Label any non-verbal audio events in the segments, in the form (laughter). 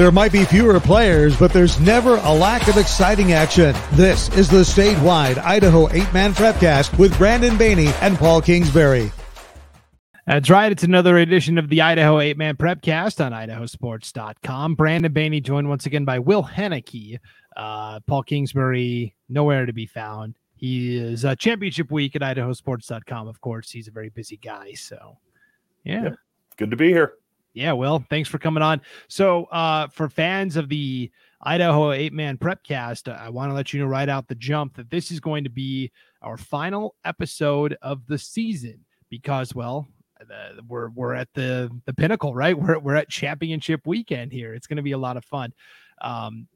There might be fewer players, but there's never a lack of exciting action. This is the statewide Idaho eight man prepcast with Brandon Baney and Paul Kingsbury. That's right. It's another edition of the Idaho eight man prepcast on idahosports.com. Brandon Baney joined once again by Will Hoenike. Uh, Paul Kingsbury, nowhere to be found. He is uh, championship week at idahosports.com. Of course, he's a very busy guy. So, yeah. Yep. Good to be here. Yeah, Will, thanks for coming on. So, uh, for fans of the Idaho eight man prepcast, I want to let you know right out the jump that this is going to be our final episode of the season because, well, we're we're at the the pinnacle, right? (laughs) We're we're at championship weekend here. It's going to be a lot of fun. Um,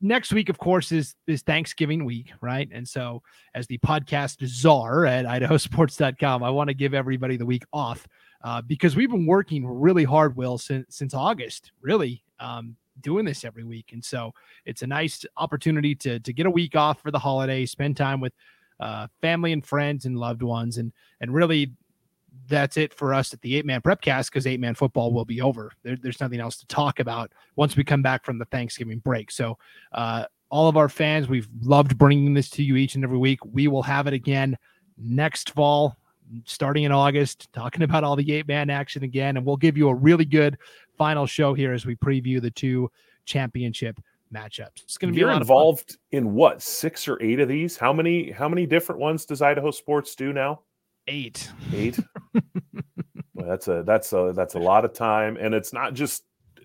next week, of course, is is Thanksgiving week, right? And so, as the podcast czar at idahosports.com, I want to give everybody the week off uh, because we've been working really hard, Will, since since August, really. Um, doing this every week. And so it's a nice opportunity to to get a week off for the holiday spend time with uh, family and friends and loved ones. And and really that's it for us at the eight man prepcast because eight man football will be over. There, there's nothing else to talk about once we come back from the thanksgiving break. So uh, all of our fans we've loved bringing this to you each and every week. We will have it again next fall starting in August, talking (laughs) about all the eight man action again. And we'll give you a really good final show here as we preview the two championship matchups. It's going to be involved in what six or eight of these. How many? How many different ones does Idaho Sports do now? Eight. Eight. (laughs) well, that's a that's a that's a lot of time, and it's not just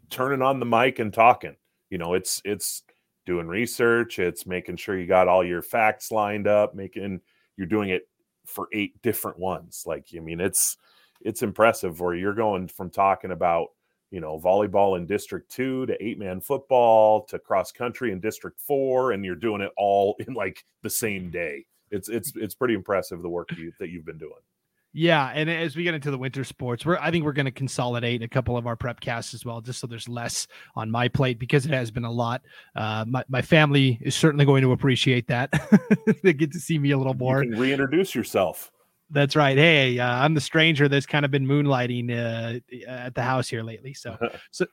turning on the mic and talking. You know, it's it's doing research. It's making sure you got all your facts lined up. Making you're doing it for eight different ones. Like, I mean, it's it's impressive where you're going from talking about you know volleyball in district two to eight man football to cross country in district four and you're doing it all in like the same day it's it's it's pretty impressive the work you, that you've been doing yeah, and as we get into the winter sports, we're I think we're going to consolidate a couple of our prep casts as well, just so there's less on my plate because it has been a lot. Uh, my my family is certainly going to appreciate that. (laughs) they get to see me a little more. You reintroduce yourself. That's right. Hey, uh, I'm the stranger that's kind of been moonlighting uh, at the house here lately. So, (laughs) so,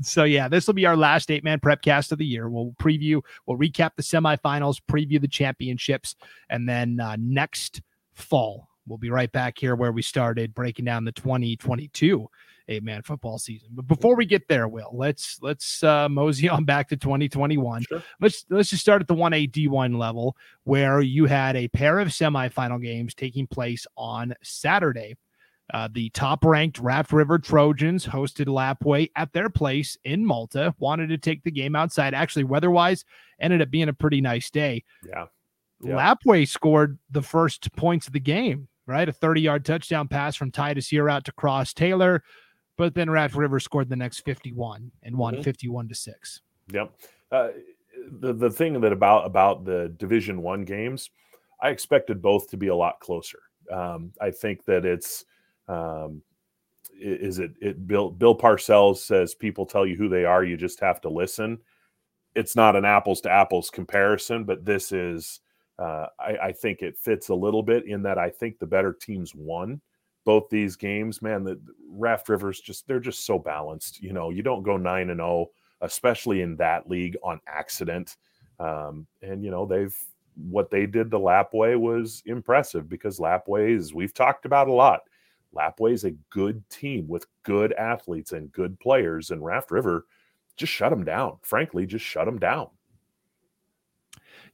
so yeah, this will be our last eight man prep cast of the year. We'll preview, we'll recap the semifinals, preview the championships, and then uh, next fall We'll be right back here where we started breaking down the 2022 eight man football season. But before we get there, Will, let's let's uh, mosey (laughs) on back to 2021. Sure. Let's let's just start at the 1A D1 level where you had a pair of semifinal games taking place on Saturday. Uh, the top ranked Raft River Trojans hosted Lapwai at their place in Malta, wanted to take the game outside. Actually, weather wise, ended up being a pretty nice day. Yeah. yeah. Lapwai scored the first points of the game right? A 30 yard touchdown pass from Titus Yearout to Cross Taylor. But then Raft River scored the next 51 and won mm-hmm. 51 to 6. Yep. Uh, the, the thing that about about the division one games i expected both to be a lot closer um, i think that it's um, is it it bill bill parcells says people tell you who they are you just have to listen it's not an apples to apples comparison but this is uh, I, I, think it fits a little bit in that I think the better teams won both these games. Man, the Raft Rivers just they're just so balanced. You know, you don't go nine and zero, oh, especially in that league on accident. Um, and you know they've what they did to Lapwai was impressive because Lapwai is we've talked about a lot. Lapwai is a good team with good athletes and good players, and Raft River just shut them down. Frankly, just shut them down.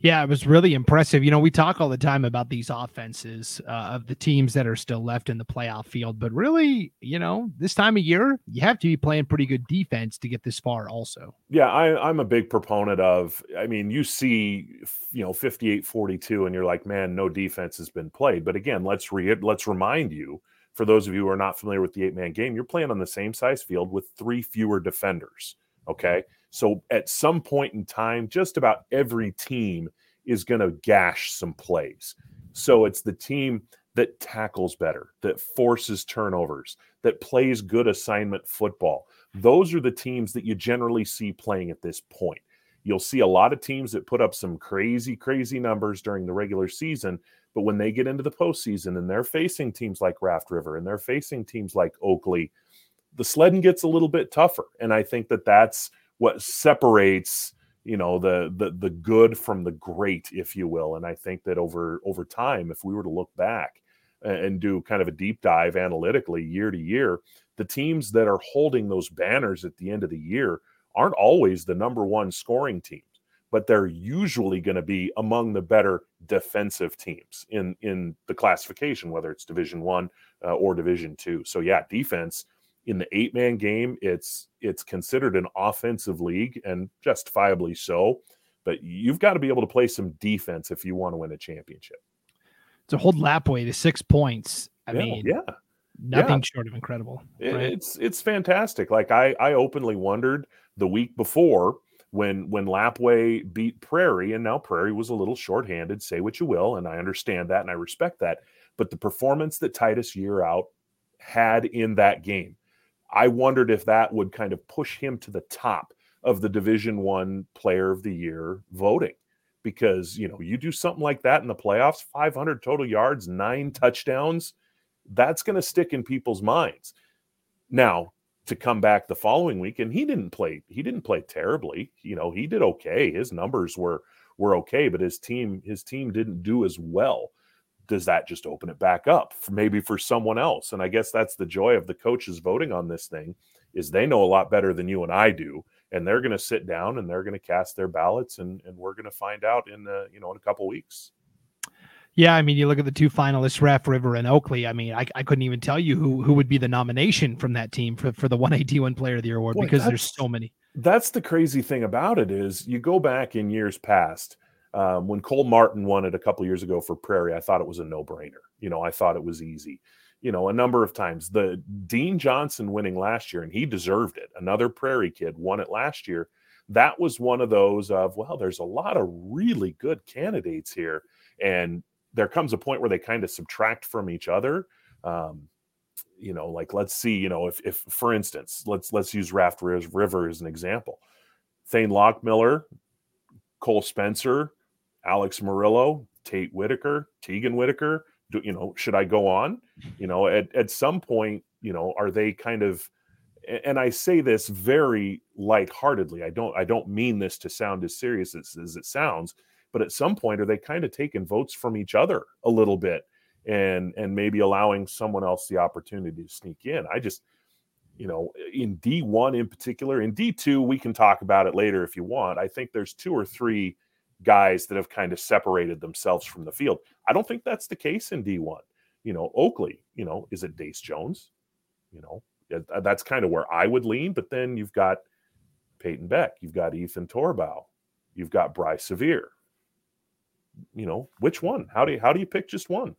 Yeah, it was really impressive. You know, we talk all the time about these offenses uh, of the teams that are still left in the playoff field, but really, you know, this time of year, you have to be playing pretty good defense to get this far, also. Yeah, I, I'm a big proponent of, I mean, you see, you know, 58 42, and you're like, man, no defense has been played. But again, let's re- let's remind you, for those of you who are not familiar with the eight man game, you're playing on the same size field with three fewer defenders. Okay. So at some point in time, just about every team is going to gash some plays. So it's the team that tackles better, that forces turnovers, that plays good assignment football. Those are the teams that you generally see playing at this point. You'll see a lot of teams that put up some crazy, crazy numbers during the regular season, but when they get into the postseason and they're facing teams like Raft River and they're facing teams like Oakley, the sledding gets a little bit tougher. And I think that that's what separates you know the the the good from the great if you will. And i think that over over time if we were to look back and do kind of a deep dive analytically year to year the teams that are holding those banners at the end of the year aren't always the number one scoring teams but they're usually going to be among the better defensive teams in in the classification whether it's division 1 uh, or division 2 so yeah defense in the eight man game it's it's considered an offensive league and justifiably so but you've got to be able to play some defense if you want to win a championship to hold Lapwai to six points i yeah, mean yeah nothing Yeah. short of incredible right? it's it's fantastic like i i openly wondered the week before when when Lapwai beat prairie and now prairie was a little shorthanded say what you will and i understand that and i respect that but the performance that Titus Yearout had in that game i wondered if that would kind of push him to the top of the division one player of the year voting. Because you know you do something like that in the playoffs 500 total yards nine touchdowns that's going to stick in people's minds. Now to come back the following week and he didn't play he didn't play terribly you know he did okay. His numbers were were okay but his team his team didn't do as well does that just open it back up for maybe for someone else and i guess that's the joy of the coaches voting on this thing is they know a lot better than you and i do and they're going to sit down and they're going to cast their ballots and and we're going to find out in uh, you know in a couple weeks Yeah, I mean, you look at the two finalists, Raft River and Oakley. I mean, I, I couldn't even tell you who who would be the nomination from that team for, for the one AD one Player of the Year award Boy, because there's so many. that's the crazy thing about it is you go back in years past um, when cole martin won it a couple years ago for prairie i thought it was a no-brainer. You know i thought it was easy you know a number of times. The dean johnson winning last year and he deserved it. Another prairie kid won it last year. That was one of those of well there's a lot of really good candidates here. And there comes a point where they kind of subtract from each other. Um, you know like let's see you know if if for instance let's let's use raft river as an example. Thane lockmiller cole spencer alex murillo tate whitaker tegan whitaker do, you know should i go on you know at, at some point you know are they kind of and i say this very lightheartedly i don't i don't mean this to sound as serious as, as it sounds but at some point are they kind of taking votes from each other a little bit and and maybe allowing someone else the opportunity to sneak in. I just, you know, in D1 in particular, in D2 we can talk about it later if you want. I think there's two or three guys that have kind of separated themselves from the field. I don't think that's the case in D1. You know, Oakley, you know, is it Dace Jones? You know, that's kind of where I would lean, but then you've got Peyton Beck, you've got Ethan Torbow, you've got Bryce Severe. You know, which one? How do you how do you pick just one?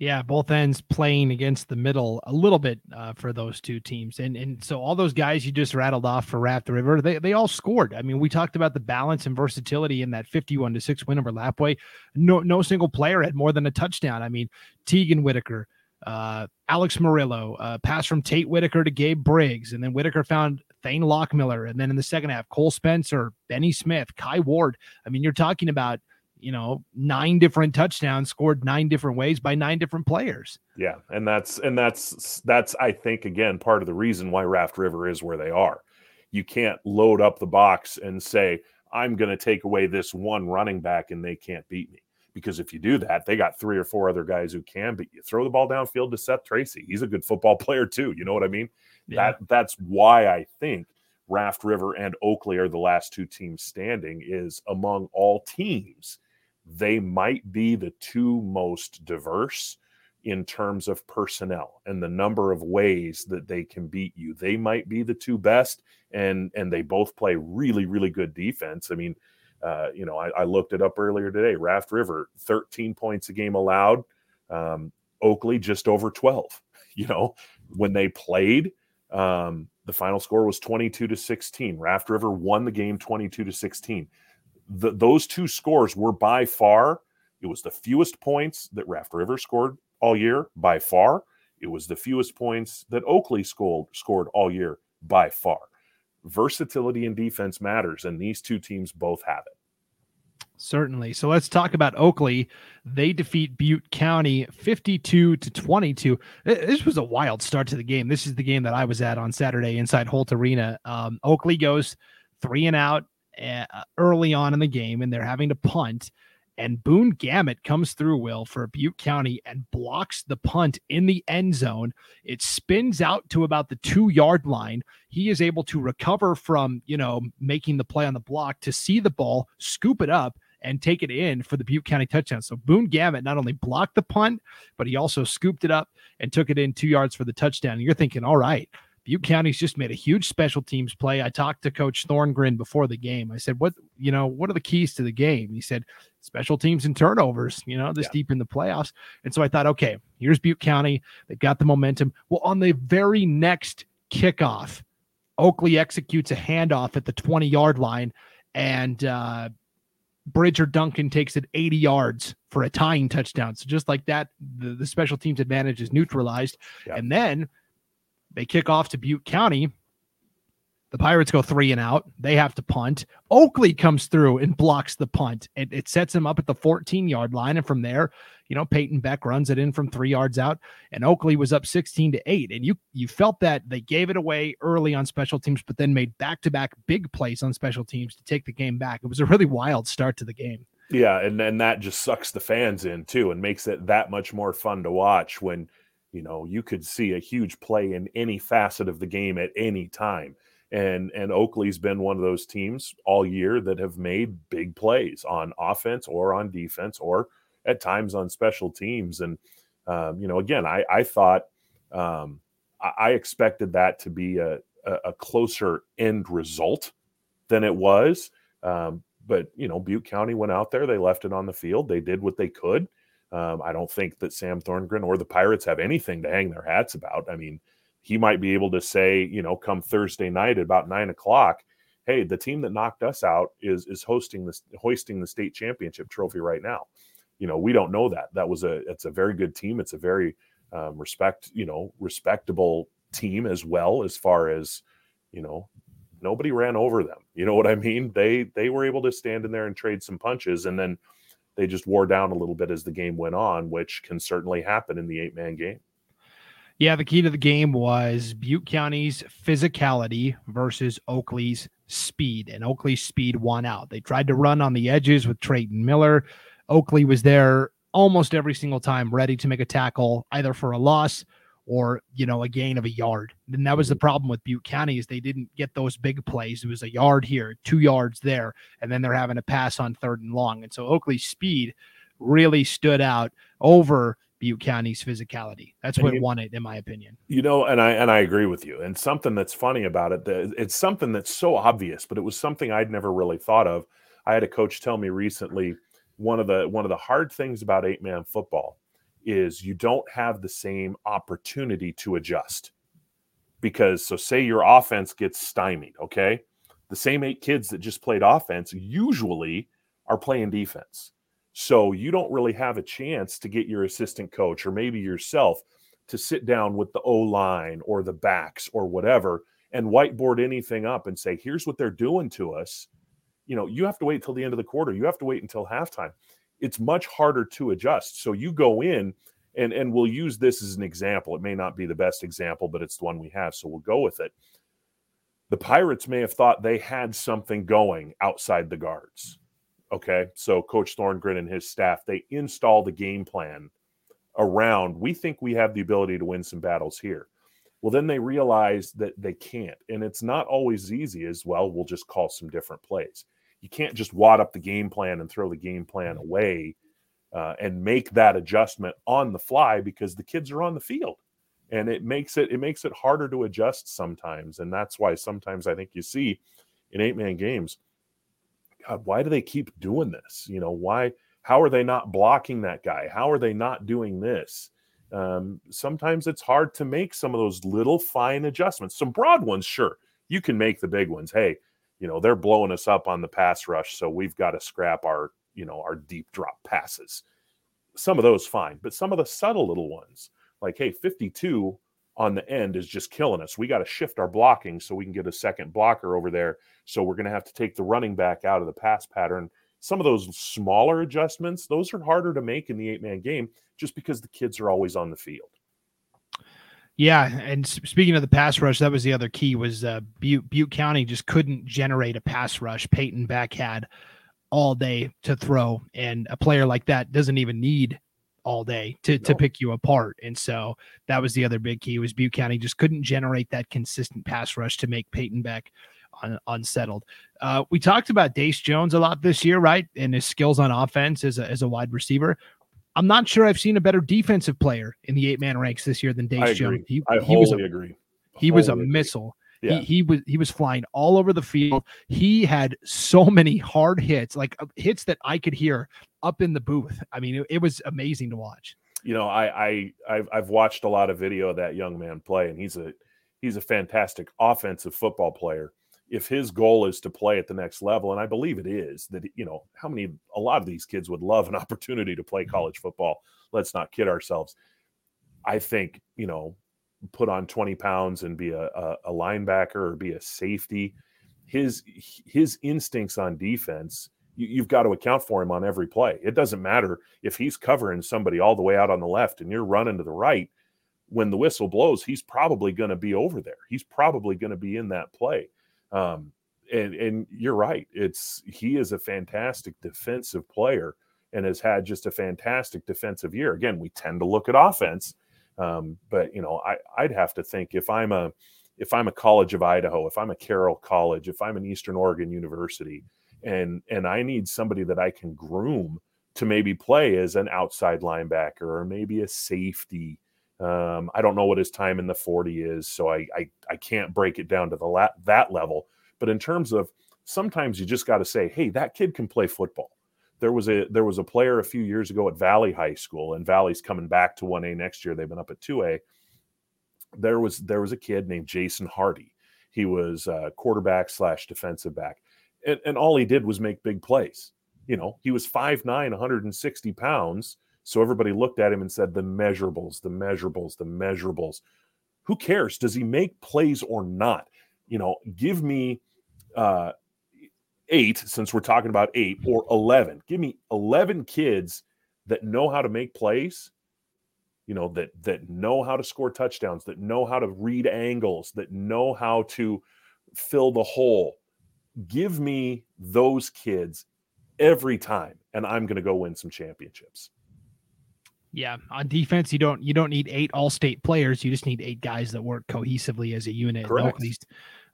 Yeah, both ends playing against the middle a little bit uh, for those two teams, and and so all those guys you just rattled off for Raft River, they they all scored. I mean, we talked about the balance and versatility in that fifty-one to six win over Lapwai. No no single player had more than a touchdown. I mean, Tegan Whitaker, uh, Alex Murillo, uh, pass from Tate Whitaker to Gabe Briggs, and then Whitaker found Thane Lockmiller, and then in the second half, Cole Spencer, Benny Smith, Kai Ward. I mean, you're talking about you know nine different touchdowns scored nine different ways by nine different players. Yeah, and that's and that's that's I think again part of the reason why Raft River is where they are. You can't load up the box and say I'm going to take away this one running back and they can't beat me. Because if you do that, they got three or four other guys who can, but you throw the ball downfield to Seth Tracy. He's a good football (laughs) player too. You know what I mean? That that's why I think Raft River and Oakley are the last two teams standing. Is among all teams, they might be the two most diverse in terms of personnel and the number of ways that they can beat you. They might be the two best, and and they both play really really good defense. I mean, uh, you know, I, I looked it up earlier today. Raft River, 13 points a game allowed. Um, Oakley just over 12. (laughs) You know, when they played, um, the final score was 22 to 16. Raft River won the game 22 to 16. The, those two scores were by far, it was the fewest points that Raft River scored all year by far. It was the fewest points that Oakley scored, scored all year by far. Versatility in defense matters, and these two teams both have it. Certainly. So let's talk about Oakley. They defeat Butte County 52 to 22. This was a wild start to the game. This is the game that I was at on Saturday inside Holt Arena. Um, Oakley goes three and out Eh, early on in the game, and they're having to punt. And Boone Gamut comes through, Will, for Butte County and blocks the punt in the end zone. It spins out to about the two yard line. He is able to recover from, you know, making the play on the block to see the ball, scoop it up, and take it in for the Butte County touchdown. So Boone Gamut not only blocked the punt, but he also scooped it up and took it in two yards for the touchdown. And you're thinking, all right, Butte County's just made a huge special teams play. I talked to Coach Thorngren before the game. I said, "What you know? What are the keys to the game?" He said, "Special teams and turnovers." You know, this yeah. deep in the playoffs. And so I thought, okay, here's Butte County. They've got the momentum. Well, on the very next kickoff, Oakley executes a handoff at the 20 yard line, and uh, Bridger Duncan takes it 80 yards for a tying touchdown. So just like that, the, the special teams advantage is neutralized. And then they kick off to Butte County. The Pirates go three and out. They have to punt. Oakley comes through and blocks the punt. It, it sets him up at the 14 yard line. And from there, you know, Peyton Beck runs it in from three yards out. And Oakley was up 16 to eight. And you you felt that they gave it away early on special teams, but then made back to back big plays on special teams to take the game back. It was a really wild start to the game. Yeah, and and that just sucks the fans in too and makes it that much more fun to watch when you know you could see a huge play in any facet of the game at any time. And and Oakley's been one of those teams all year that have made big plays on offense or on defense or at times on special teams. And um, you know again I I thought um, I expected that to be a, a closer end result than it was. Um, but you know Butte County went out there they left it on the field they did what they could um, I don't think that Sam Thorngren or the Pirates have anything to hang their hats about. I mean, he might be able to say, you know, come Thursday night at about nine o'clock, hey, the team that knocked us out is is hosting this hoisting the state championship trophy right now. You know, we don't know that. That was a it's a very good team. It's a very um, respect, you know, respectable team as well as far as, you know, nobody ran over them. You know what I mean? They they were able to stand in there and trade some punches and then they just wore down a little bit as the game went on, which can certainly happen in the eight man game. Yeah, the key to the game was Butte County's physicality versus Oakley's speed, and Oakley's speed won out. They tried to run on the edges with Trayton Miller. Oakley was there almost every single time, ready to make a tackle, either for a loss or you know a gain of a yard. And that was the mm-hmm. problem with Butte County is they didn't get those big plays. It was a yard here, two yards there, and then they're having a pass on third and long. And so Oakley's speed really stood out over Butte County's physicality. That's what you, won it, in my opinion. You know, and I and I agree with you. And something that's funny about it, that it's something that's so obvious, but it was something I'd never really thought of. I had a coach tell me recently one of the one of the hard things about eight man football is you don't have the same opportunity to adjust. Because, so say your offense gets stymied, okay? The same eight kids that just played offense usually are playing defense. So you don't really have a chance to get your assistant coach or maybe yourself to sit down with the O line or the backs or whatever and whiteboard anything up and say, here's what they're doing to us. You know, you have to wait till the end of the quarter. You have to wait until halftime it's much harder to adjust. So you go in and and we'll use this as an example. It may not be the best example, but it's the one we have, so we'll go with it. The Pirates may have thought they had something going outside the guards. Okay, so Coach Thorngren and his staff they install the game plan around. We think we have the ability to win some battles here. Well, then they realize that they can't, and it's not always easy as well. We'll just call some different plays you can't just wad up the game plan and throw the game plan away uh, and make that adjustment on the fly because the kids are on the field. And it makes it it makes it harder to adjust sometimes. And that's why sometimes i think you see in eight man games god why do they keep doing this? You know why how are they not blocking that guy? How are they not doing this? Um, sometimes it's hard to make some of those little fine adjustments. Some broad ones sure you can make the big ones. Hey you know they're blowing us up on the pass rush so we've got to scrap our you know our deep drop passes. Some of those fine but some of the subtle little ones like hey 52 on the end is just killing us. We got to shift our blocking so we can get a second blocker over there so we're going to have to take the running back out of the pass pattern. Some of those smaller adjustments, those are harder to make in the eight man game just because the kids are always on the field. Yeah, and speaking of the pass rush, that was the other key was uh, Butte, Butte County just couldn't generate a pass rush. Peyton Beck had all day to throw, and a player like that doesn't even need all day to, no. to pick you apart. And so that was the other big key was Butte County just couldn't generate that consistent pass rush to make Peyton Beck un, unsettled. Uh, we talked about Dace Jones a lot this year, right? And his skills on offense as a, as a wide receiver. I'm not sure I've seen a better defensive player in the eight man ranks this year than Dace Jones. He, I he was a, agree. He was a agree. missile. Yeah. He, he was he was flying all over the field. He had so many hard hits, like uh, hits that I could hear up in the booth. I mean, it, it was amazing to watch. You know, I I I've, I've watched a lot of video of that young man play, and he's a he's a fantastic offensive football player if his goal is to play at the next level, and I believe it is, that you know how many a lot of these kids would love an (laughs) opportunity to play mm-hmm. college football. Let's not kid ourselves. I think you know, put on twenty pounds and be a, a, a linebacker or be a safety. His his instincts on defense, you, you've got to account for him on every play. It doesn't matter if he's covering somebody all the way out on the left and you're running to the right. When the whistle blows, he's probably going to be over there. He's probably going to be in that play um, and and you're right. It's he is a fantastic defensive player and has had just a fantastic defensive year. Again, we tend to look at offense, um, but you know, I I'd have to think if I'm a if I'm a College of Idaho, if I'm a Carroll College, if I'm an Eastern Oregon University, and and I need somebody that I can groom to maybe play as an outside linebacker or maybe a safety um, I don't know what his time in the 40 is, so I I, I can't break it down to the la- that level. But in terms of sometimes you just got to say, hey, that kid can play football. There was a there was a player a few years ago at Valley High School, and Valley's coming back to 1A next year. They've been up at 2A. There was there was a kid named Jason Hardy. He was a quarterback slash defensive back, and, and all he did was make big plays. You know, he was 5'9", 160 pounds so everybody looked at him and said, the measurables, the measurables, the measurables. Who cares? Does he make plays or not? You know, give me uh, eight, since we're talking about eight, or 11. Give me 11 kids that know how to make plays, you know, that, that know how to score touchdowns, that know how to read angles, that know how to fill the hole. Give me those kids every time, and I'm going to go win some championships. Yeah, on defense, you don't you don't need eight all-state players. You just need eight guys that work cohesively as a unit. Oakley's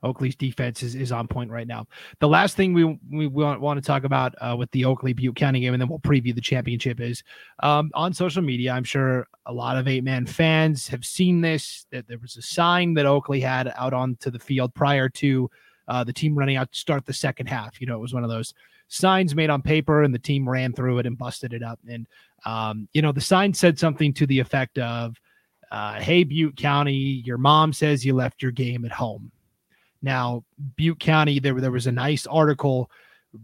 Oakley's defense is, is on point right now. The last thing we we want, want to talk about uh, with the Oakley Butte County game, and then we'll preview the championship, is um, on social media. I'm sure a lot of eight man fans have seen this. That there was a sign that Oakley had out onto the field prior to uh, the team running out to start the second half. You know, it was one of those signs made on paper, and the team ran through it and busted it up. And um, you know, the sign said something to the effect of, uh, "Hey, Butte County, your mom says you left your game at home." Now, Butte County, there there was a nice article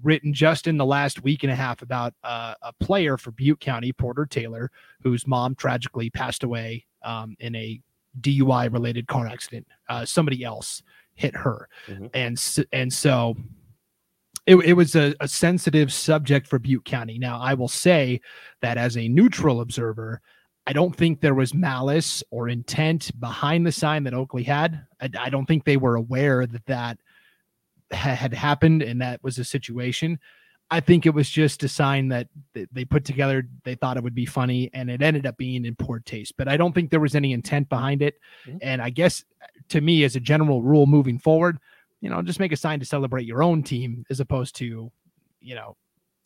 written just in the last week and a half about uh, a player for Butte County, Porter Taylor, whose mom tragically passed away um, in a DUI related car accident. Uh, somebody else hit her, mm-hmm. and and so it, it was a, a sensitive subject for Butte County. Now, I will say that as a neutral observer, I don't think there was malice or intent behind the sign that Oakley had. I, I don't think they were aware that that ha- had happened and that was a situation. I think it was just a sign that they put together. They thought it would be funny, and it ended up being in poor taste. But I don't think there was any intent behind it. Mm-hmm. And I guess to me, as a general rule moving forward, you know, just make a sign to celebrate your own team as opposed to, you know,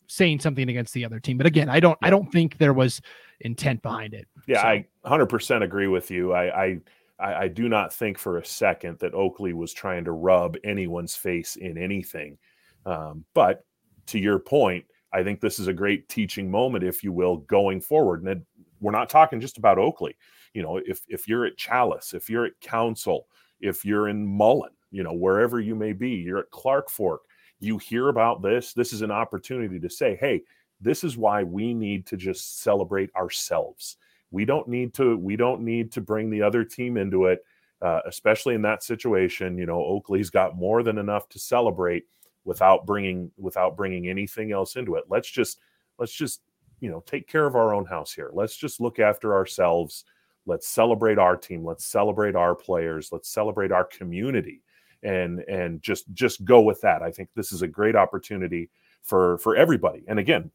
saying something against the other team. But again, I don't I don't think there was intent behind it. Yeah, so. I 100% agree with you. I, I I do not think for a second that Oakley was trying to rub anyone's face in anything. Um, but to your point, I think this is a great teaching moment, if you will, going forward. And we're not talking just about Oakley. You know, if if you're at Challis, if you're at Council, if you're in Mullan, you know, wherever you may be, you're at Clark Fork, you hear about this. This is an opportunity to say, hey, this is why we need to just celebrate ourselves. We don't need to, we don't need to bring the other team into it, uh, especially in that situation. You know, Oakley's got more than enough to celebrate. without bringing without bringing anything else into it. Let's just let's just you know take care of our own house here. Let's just look after ourselves. Let's celebrate our team. Let's celebrate our players. Let's celebrate our community, and and just just go with that. I think this is a great opportunity for for everybody. And again,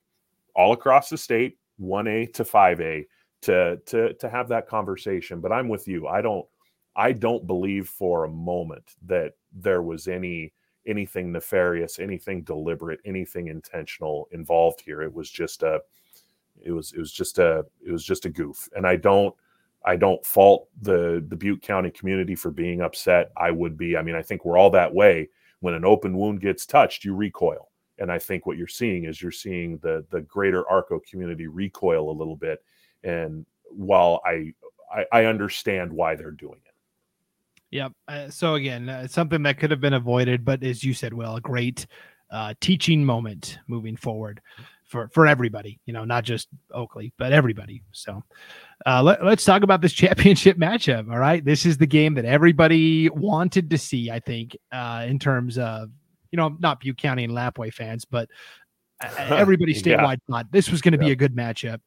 all across the state, one A to five A, to to to have that conversation. But I'm with you. I don't I don't believe for a moment that there was any anything nefarious, anything deliberate, anything intentional involved here. It was just a it was it was just a it was just a goof. And I don't I don't fault the the Butte County community for being upset. I would be. I mean, I think we're all that way. When an open wound gets touched, you recoil. And I think what you're seeing is you're seeing the the greater Arco community recoil a little bit. And while I I, I understand why they're doing it. Yep. Uh, so again, uh, something that could have been avoided, but as you said, well, a great uh, teaching moment moving forward for for everybody. You know, not just Oakley, but everybody. So uh, let, us talk about this (laughs) championship matchup. All right, this is the game that everybody wanted to see. I think uh, in terms of you know not Butte County and Lapwai fans, but (laughs) everybody statewide yeah. thought this was going to be a good matchup.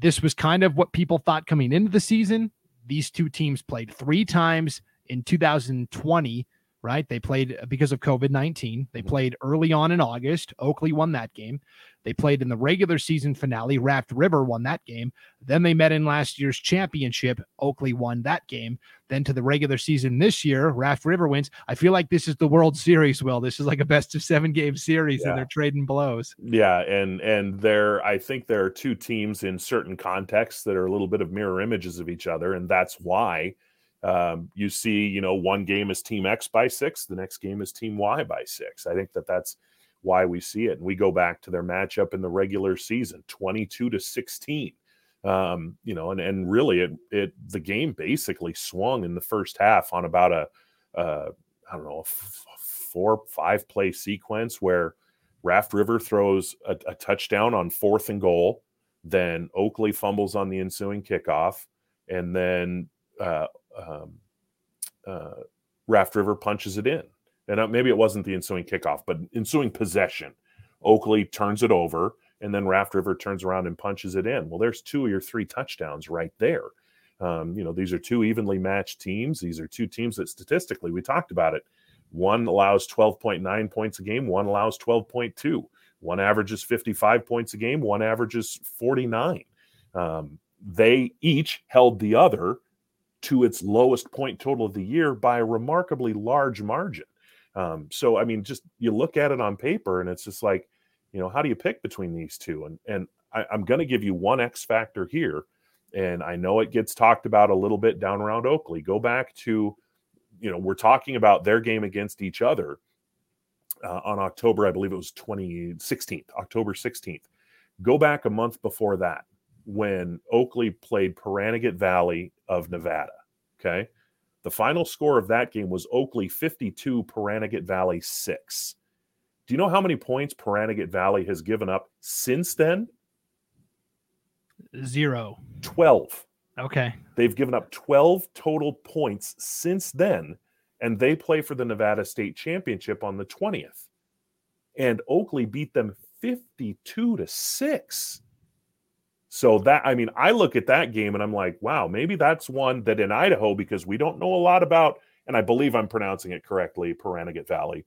This was kind of what people thought coming into the season. These two teams played three times in 2020, right? They played uh, because of COVID 19. They mm-hmm. played early on in August. Oakley won that game. They played in the regular season finale. Raft River won that game. Then they met in last year's championship. Oakley won that game. Then to the regular season this year, Raft River wins. I feel like this is the World Series. Will this is like a best of seven game series, yeah. and they're trading blows. Yeah, and and there, I think there are two teams in certain contexts that are a little bit of mirror images of each other, and that's why um, you see, you know, one game is Team X by six, the next game is Team Y by six. I think that that's why we see it. And we go back to their matchup in the regular season, 22 to 16. Um, you know, and and really, it it the game basically swung in the first half on about a uh, I don't know a f- four five play sequence where Raft River throws a, a touchdown on fourth and goal, then Oakley fumbles on the ensuing kickoff, and then uh, um, uh, Raft River punches it in. And uh, maybe it wasn't the ensuing kickoff, but ensuing possession. Oakley turns it over, and then Raft River turns around and punches it in. Well, there's two or three touchdowns right there. Um, you know, these are two evenly matched teams. These are two teams that statistically, we talked about it. One allows 12.9 points a game, one allows 12.2. One averages 55 points a game, one averages 49. Um, they each held the other to its lowest point total of the year by a remarkably large margin. Um, so, I mean, just you look at it on paper and it's just like, you know, how do you pick between these two? And and I, I'm going to give you one X factor here, and I know it gets talked about a little bit down around Oakley. Go back to, you know, we're talking about their game against each other uh, on October, I believe it was 2016, October 16th. Go back a month before that when Oakley played Pahranagat Valley of Nevada. Okay. The final score of that game was Oakley 52, Pahranagat Valley 6. Do you know how many points Pahranagat Valley has given up since then? Zero. 12. Okay. They've given up 12 total points since then, and they play for the Nevada State Championship on the 20th. And Oakley beat them 52 to 6. So that I mean, I look at that game and I'm like, wow, maybe that's one that in Idaho, because we don't know a lot about, and I believe I'm pronouncing it correctly, Pahranagat Valley.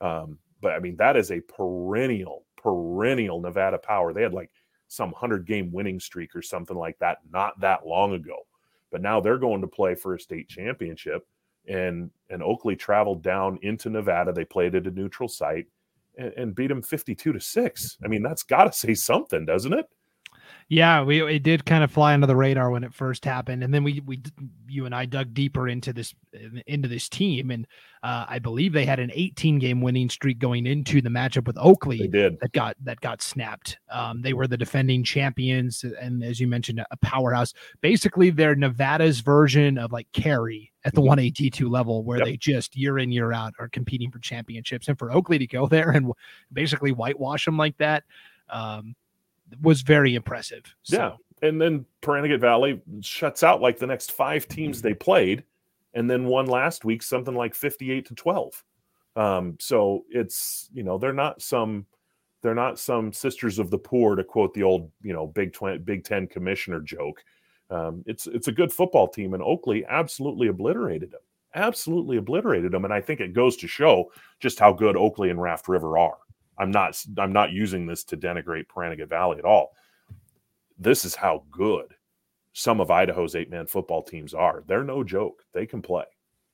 Um, but I mean, that is a perennial, perennial Nevada power. They had like some hundred game winning streak or something like that not that long ago. But now they're going to play for a state championship. And and Oakley traveled down into Nevada. They played at a neutral site and, and beat them 52 to 6. I mean, that's gotta say something, doesn't it? Yeah, we it did kind of fly under the radar when it first happened, and then we we you and I dug deeper into this into this team, and uh, I believe they had an 18 game winning streak going into the matchup with Oakley. They did that got that got snapped. Um, they were the defending champions, and as you mentioned, a powerhouse. Basically, they're Nevada's version of like Carey at the 1A D2 mm-hmm. level, where yep. they just year in year out are competing for championships, and for Oakley to go there and basically whitewash them like that. Um, was very impressive. So. Yeah. And then Pahranagat Valley shuts out like the next five teams they played, and then won last week something like 58 to 12. Um, so it's you know they're not some they're not some sisters of the poor to quote the old you know Big Twen- Big Ten commissioner joke. Um, it's it's a good football team, and Oakley absolutely obliterated them, absolutely obliterated them, and I think it goes to show just how good Oakley and Raft River are. I'm not I'm not using this to denigrate Pahranagat Valley at all. This is how good some of Idaho's eight man football teams are. They're no joke. They can play.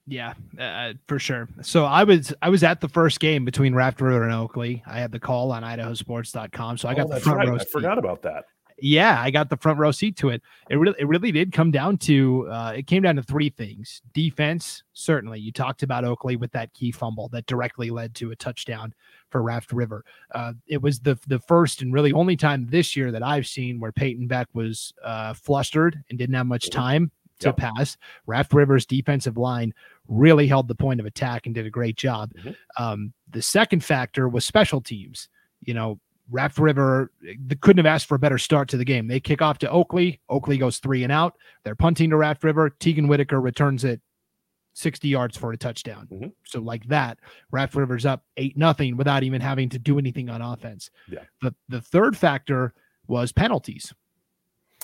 Yeah, uh, for sure. So I was I was at the first game between Raft River and Oakley. I had the call on idahosports.com. So I got oh, the front right. row. I forgot about that yeah, I got the front row seat to it. It really, it really did come down to, uh, it came down to three things. Defense, certainly. You talked about Oakley with that key fumble that directly led to a touchdown for Raft River. Uh, it was the the first and really only time this year that I've seen where Peyton Beck was uh, flustered and didn't have much time to yep. pass. Raft River's defensive line really held the point of attack and did a great job. Mm-hmm. Um, the second factor was special teams. You know, Raft River couldn't have asked for a better start to the game. They kick off to Oakley. Oakley goes three and out. They're punting to Raft River. Tegan Whitaker returns it 60 yards for a touchdown. Mm-hmm. So like that, Raft River's up eight nothing without even having to do anything on offense. Yeah. The the third factor was penalties.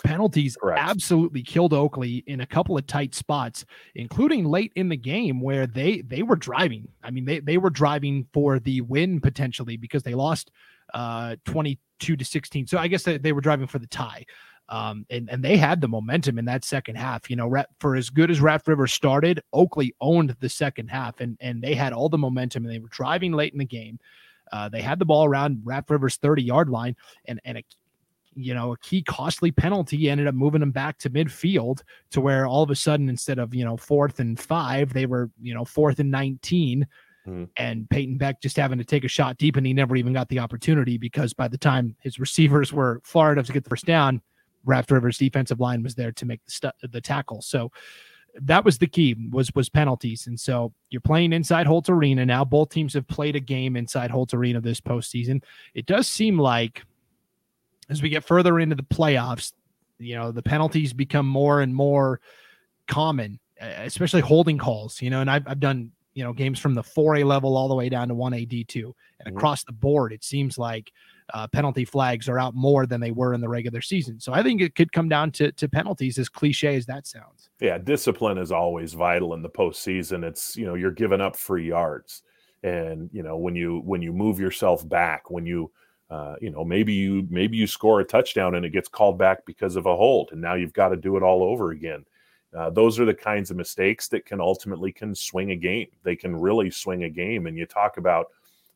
Penalties Correct. absolutely killed Oakley in a couple of tight spots, including late in the game where they they were driving. I mean, they they were driving for the win potentially because they lost uh, 22 to 16. So I guess they, they were driving for the tie. Um, and, and they had the momentum in that second half. You know, for as good as Raft River started, Oakley owned the second half and, and they had all the momentum and they were driving late in the game. Uh, they had the ball around Raft River's 30 yard line and, and a, you know, a key costly penalty ended up moving them back to midfield to where all of a sudden, instead of, you know, fourth and five, they were, you know, fourth and 19 Mm-hmm. And Peyton Beck just having to take a shot deep, and he never even got the opportunity because by the time his receivers were far enough to get the first down, Raft Rivers' defensive line was there to make the the tackle. So that was the key was was penalties. And so you're playing inside Holt Arena now. Both teams have played a game inside Holt Arena this postseason. It does seem like as we get further into the playoffs, you know, the penalties become more and more common, especially holding calls. You know, and I've I've done you know games from the 4A level all the way down to 1A D2 and mm-hmm. across the board it seems like uh, penalty flags are out more than they were in the regular season. So I think it could come down to, to penalties, as cliche as that sounds. Yeah, discipline is always vital in the postseason. It's you know you're giving up free yards, and you know when you when you move yourself back, when you uh, you know maybe you maybe you score a touchdown and it gets called back because of a hold, and now you've got to do it all over again. Uh, those are the kinds of mistakes that can ultimately can swing a game. They can really swing a game. And you talk about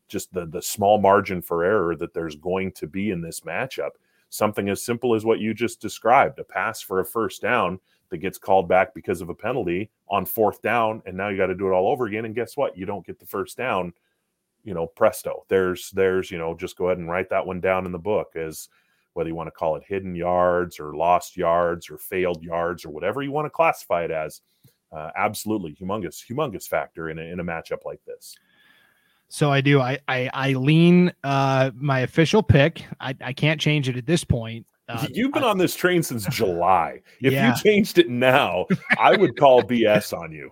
just the the small margin for error that there's going to be in this matchup. Something as simple as what you just described, a pass for a first down that gets called back because of a penalty on fourth down, and now you got to do it all over again. And guess what? You don't get the first down. You know, presto. There's there's you know, just go ahead and write that one down in the book as whether you want to call it hidden yards or lost yards or failed yards or whatever you want to classify it as. Uh, absolutely humongous, humongous factor in a, in a matchup like this. So I do. I I, I lean uh, my official pick. I, I can't change it at this point. Uh, (laughs) You've been I, on this train since (laughs) July. If yeah. you changed it now, I would call BS on you.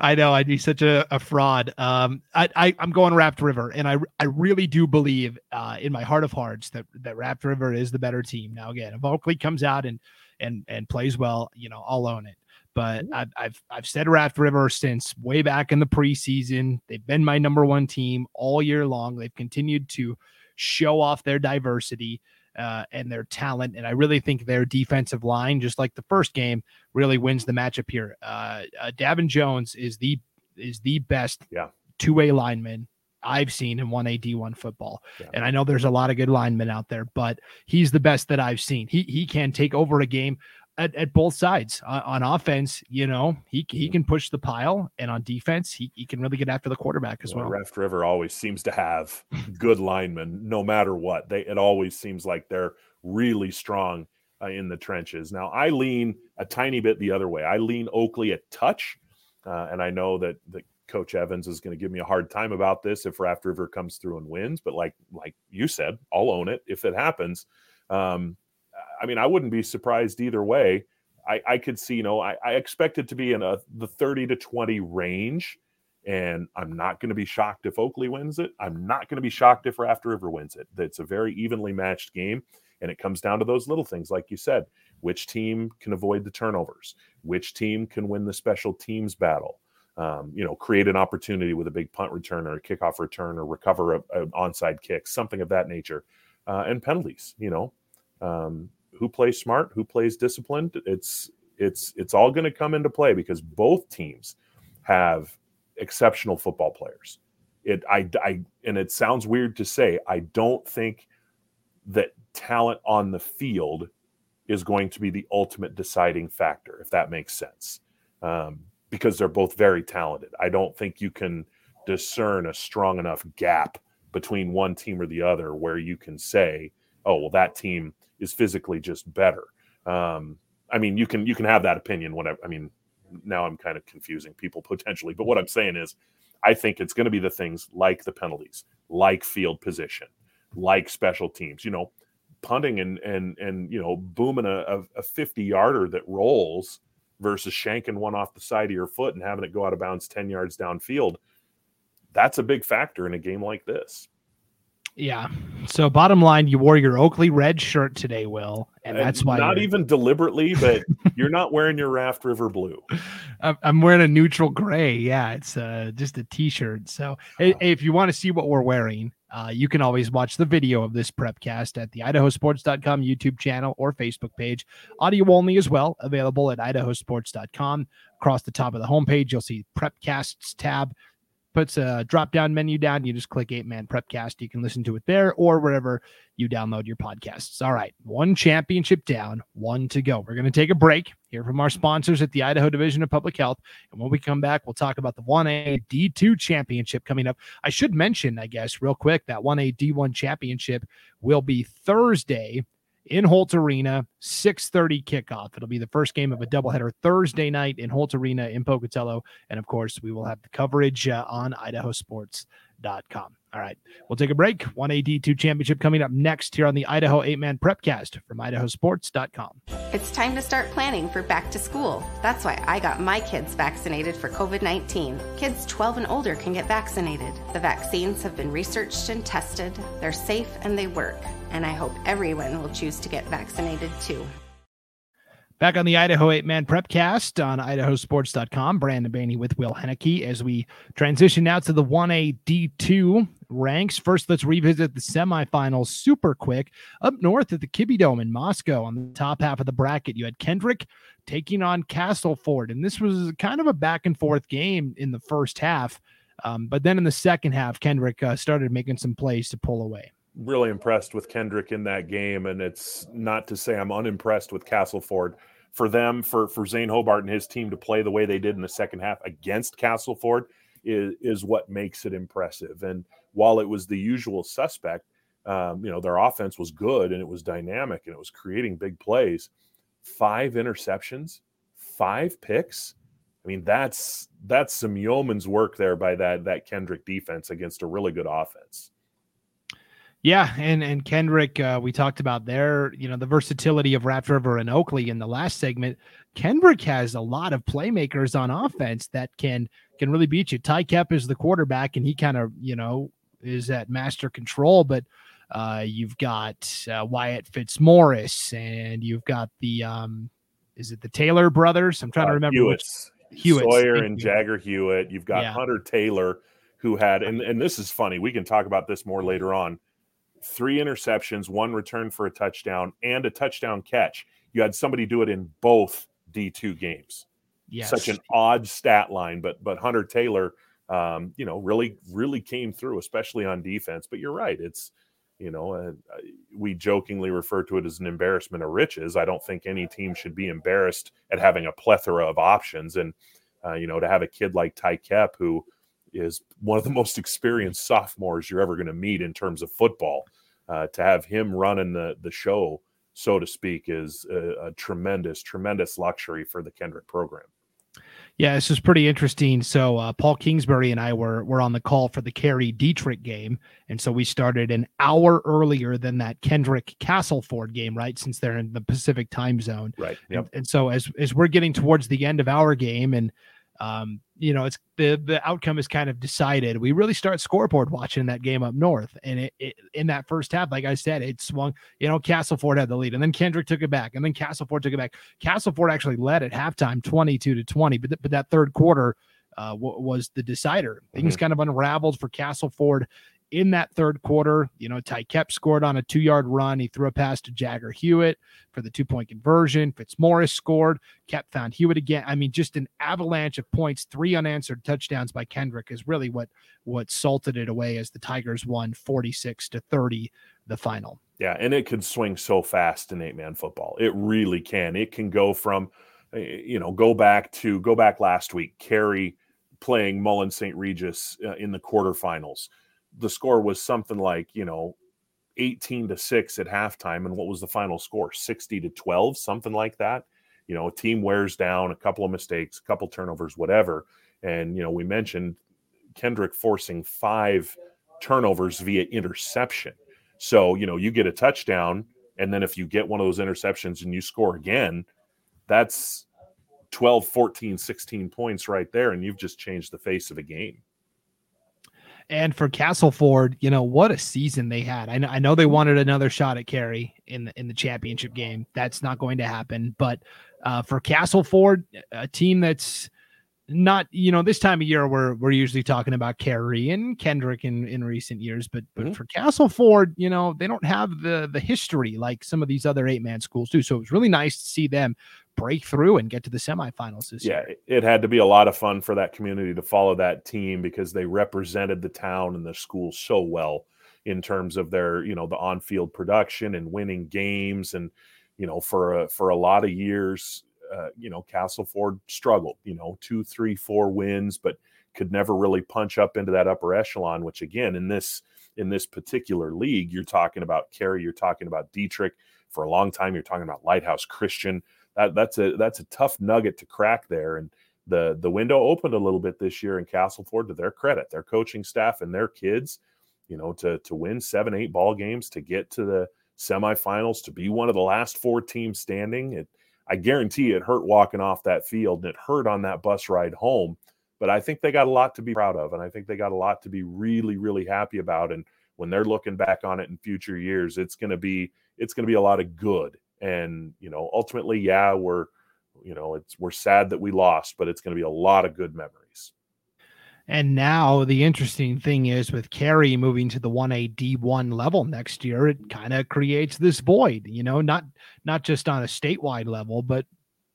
I know I'd be such a, a fraud. Um, I, I am going Raft River, and I I really do believe uh, in my heart of hearts that that Raft River is the better team. Now again, if Oakley comes out and and and plays well, you know I'll own it. But mm-hmm. I've I've I've said Raft River since way back in the preseason. They've been my number one team all year long. They've continued to show off their diversity uh, and their talent. And I really think their defensive line, just like the first game, really wins the matchup here. Uh, uh, Davin Jones is the is the best yeah. two way lineman I've seen in 1A D1 football. Yeah. And I know there's a lot of good linemen out there, but he's the best that I've seen. He he can take over a game at, at both sides. Uh, on offense, you know, he he can push the pile, and on defense, he, he can really get after the quarterback as well. well. Raft River always seems to have (laughs) good linemen, no matter what. They it always seems like they're really strong uh, in the trenches. Now I lean a tiny bit the other way. I lean Oakley a touch, uh, and I know that that Coach Evans is going to give me a hard time about this if Raft River comes through and wins. But like like you said, I'll own it if it happens. Um, I mean, I wouldn't be surprised either way. I, I could see, you know, I, I expect it to be in a the 30 to 20 range. And I'm not going to be shocked if Oakley wins it. I'm not going to be shocked if Raft River wins it. It's a very evenly matched game. And it comes down to those little things, like you said which team can avoid the turnovers, which team can win the special teams battle. Um, you know, create an opportunity with a big punt return or a kickoff return or recover an onside kick, something of that nature, uh, and penalties. You know, um, who plays smart, who plays disciplined. It's it's it's all going to come into play because both teams have exceptional football players. It I I and it sounds weird to say I don't think that talent on the field is going to be the ultimate deciding factor if that makes sense. Um, because they're both very talented. I don't think you can discern a strong enough gap between one team or the other where you can say, "Oh, well, that team is physically just better." Um, I mean, you can you can have that opinion. Whatever. I mean, now I'm kind of confusing people (laughs) potentially, but what I'm saying is, I think it's going to be the things like the penalties, like field position, like special teams. You know, punting and and and you know booming a, a 50 yarder that rolls versus shanking one off the side of your foot and having it go out of bounds 10 yards downfield that's a big factor in a game like this yeah. So bottom line, you wore your Oakley red shirt today, Will, and that's why not even deliberately, but you're not wearing your Raft River blue. (laughs) I'm wearing a neutral gray. Yeah, it's uh, just a t-shirt. So hey, if you want to see what we're wearing, uh, you can always watch the video of this prepcast at the idahosports.com YouTube channel or Facebook page. Audio only as well, available at idahosports.com. Across the top of the homepage, you'll see prepcasts tab puts a drop down menu down. You just click eight man prepcast. You can listen to it there or wherever you download your podcasts. All right. One championship down, one to go. We're going to take a break, hear from our sponsors at the Idaho Division of Public Health. And when we come back, we'll talk about the 1A D2 championship coming up. I should mention, I guess, real quick, that 1A D1 championship will be Thursday in Holt Arena, 6:30 kickoff. It'll be the first game of a doubleheader Thursday night in Holt Arena in Pocatello, and of course, we will have the coverage uh, on idahosports.com. All right, we'll take a break. 1AD2 championship coming up next here on the Idaho 8-man prepcast from idahosports.com. It's time to start planning for back to school. That's why I got my kids vaccinated for COVID-19. Kids 12 and older can get vaccinated. The vaccines have been researched and tested. They're safe and they work and I hope everyone will choose to get vaccinated too. Back on the Idaho 8 Man Prepcast on idahosports.com, Brandon Baney with Will Hoenike as we transition now to the 1A D2 ranks. First, let's revisit the semifinals super quick. Up north at the Kibbie Dome in Moscow on the top half of the bracket, you had Kendrick taking on Castleford. And this was kind of a back and forth game in the first half. Um, but then in the second half, Kendrick uh, started making some plays to pull away really impressed with Kendrick in that game, and it's not to say I'm unimpressed with Castleford. For them, for for Zane Hobart and his team to play the way they did in the second half against Castleford is is what makes it impressive. And while it was the usual suspect, um, you know their offense was good and it was dynamic and it was creating big plays. Five interceptions, five picks. I mean that's that's some yeoman's work there by that that Kendrick defense against a really good offense. Yeah, and and Kendrick, uh, we talked about their, you know, the versatility of Raft River and Oakley in the last segment. Kendrick has a lot of playmakers on offense that can can really beat you. Ty Kep is the quarterback, and he kind of, you know, is at master control. But uh, you've got uh, Wyatt Fitzmaurice, and you've got the, um, is it the Taylor brothers? I'm trying to uh, remember. Hewitt's. Which, Hewitt, Sawyer and Jagger Hewitt. You've got yeah. Hunter Taylor, who had, and and this is funny. We can talk about this more later on three interceptions, one return for a touchdown, and a touchdown catch. You had somebody do it in both D2 games. Yes. Such an odd stat line, but but Hunter Taylor, um, you know, really really came through, especially on defense. But you're right, it's you know, uh, we jokingly refer to it as an embarrassment of riches. I don't think any team should be embarrassed at having a plethora of options, and uh, you know, to have a kid like Ty Kep who is one of the (laughs) most experienced sophomores you're ever going to meet in terms of football. Uh, to have him running the the show, so to speak, is a, a tremendous, tremendous luxury for the Kendrick program. Yeah, this is pretty interesting. So uh, Paul Kingsbury and I were were on the call for the Carey Dietrich game, and so we started an hour earlier than that Kendrick Castleford game, right? Since they're in the Pacific time zone, right? Yep. And, and so as as we're getting towards the end of our game, and um, you know, it's the the outcome is kind of decided. We really start scoreboard watching that game up north, and it, it, in that first half, like I said, it swung. You know, Castleford had the lead, and then Kendrick took it back, and then Castleford took it back. Castleford actually led at halftime, twenty two to twenty, but th- but that third quarter uh, w- was the decider. Things mm-hmm. kind of unraveled for Castleford in that third quarter. You know, Ty Kep scored on a two yard run. He threw a pass to Jagger Hewitt for the two point conversion. Fitzmaurice scored. Kep found Hewitt again. I mean, just an avalanche of points, three unanswered touchdowns by Kendrick is really what what salted it away as the Tigers won 46 to 30 the final. Yeah, and it can swing so fast in eight man football. It really can. It can go from, eh, you know, go back to go back last week, Carey playing Mullan St. Regis uh, in the quarterfinals the score was something like, you know, 18 to 6 at halftime. And what was the final score? 60 to 12, something like that. You know, a team wears down, a couple of mistakes, a couple turnovers, whatever. And, you know, we mentioned Kendrick forcing five turnovers via interception. So, you know, you get a touchdown. And then if you get one of those interceptions and you score again, that's 12, 14, 16 points right there. And you've just changed the face of a game. And for Castleford, you know what a season they had. I know, I know they wanted another shot at Carey in the in the championship game. That's not going to happen. But uh, for Castleford, a team that's not you know this time of year we're we're usually talking about Carey and Kendrick in in recent years, but but mm-hmm. for Castleford, you know they don't have the the history like some of these other eight man schools do. So it was really nice to see them break through and get to the semifinals this yeah, year. it had to be a lot of fun for that community to follow that team because they represented the town and the school so well in terms of their, you know, the on-field production and winning games and you know, for a, for a lot of years, uh, you know, Castleford struggled, you know, two, three, four wins, but could never really punch up into that upper echelon, which again, in this in this particular league, you're talking about Carey, you're talking about Dietrich. For a long time, you're talking about Lighthouse Christian that that's a that's a tough nugget to crack there. And the the window opened a little bit this year in Castleford to their credit, their coaching staff and their kids, you know, to to win seven, eight ball games, to get to the semifinals, to be one of the last four teams standing. It I guarantee it hurt walking off that field and it hurt on that bus ride home. But I think they got a lot to be proud of, and I think they got a lot to be really, really happy about. And when they're looking back on it in future years, it's going to be it's going to be a lot of good and you know ultimately yeah we're you know it's we're sad that we lost but it's going to be a lot of good memories and now the interesting thing is with Carey moving to the 1A D1 level next year, it kind of creates this void, you know, not not just on a statewide level, but